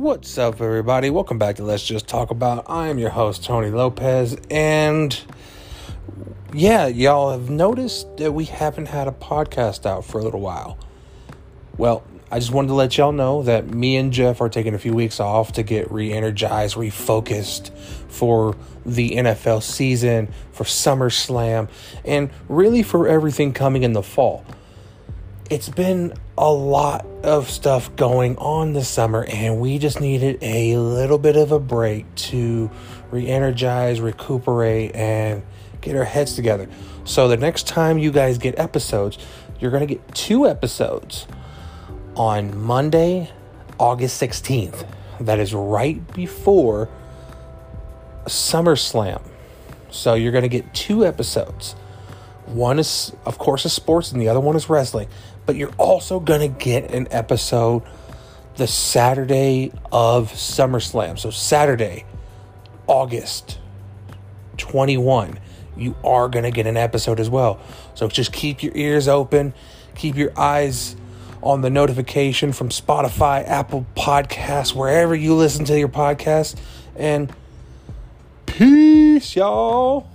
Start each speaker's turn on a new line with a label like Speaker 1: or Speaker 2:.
Speaker 1: What's up, everybody? Welcome back to Let's Just Talk About. I am your host, Tony Lopez, and yeah, y'all have noticed that we haven't had a podcast out for a little while. Well, I just wanted to let y'all know that me and Jeff are taking a few weeks off to get re energized, refocused for the NFL season, for SummerSlam, and really for everything coming in the fall it's been a lot of stuff going on this summer, and we just needed a little bit of a break to re energize, recuperate, and get our heads together. So, the next time you guys get episodes, you're going to get two episodes on Monday, August 16th. That is right before SummerSlam. So, you're going to get two episodes. One is, of course, is sports, and the other one is wrestling but you're also going to get an episode the Saturday of SummerSlam. So, Saturday, August 21, you are going to get an episode as well. So, just keep your ears open, keep your eyes on the notification from Spotify, Apple Podcasts, wherever you listen to your podcast. And peace, y'all.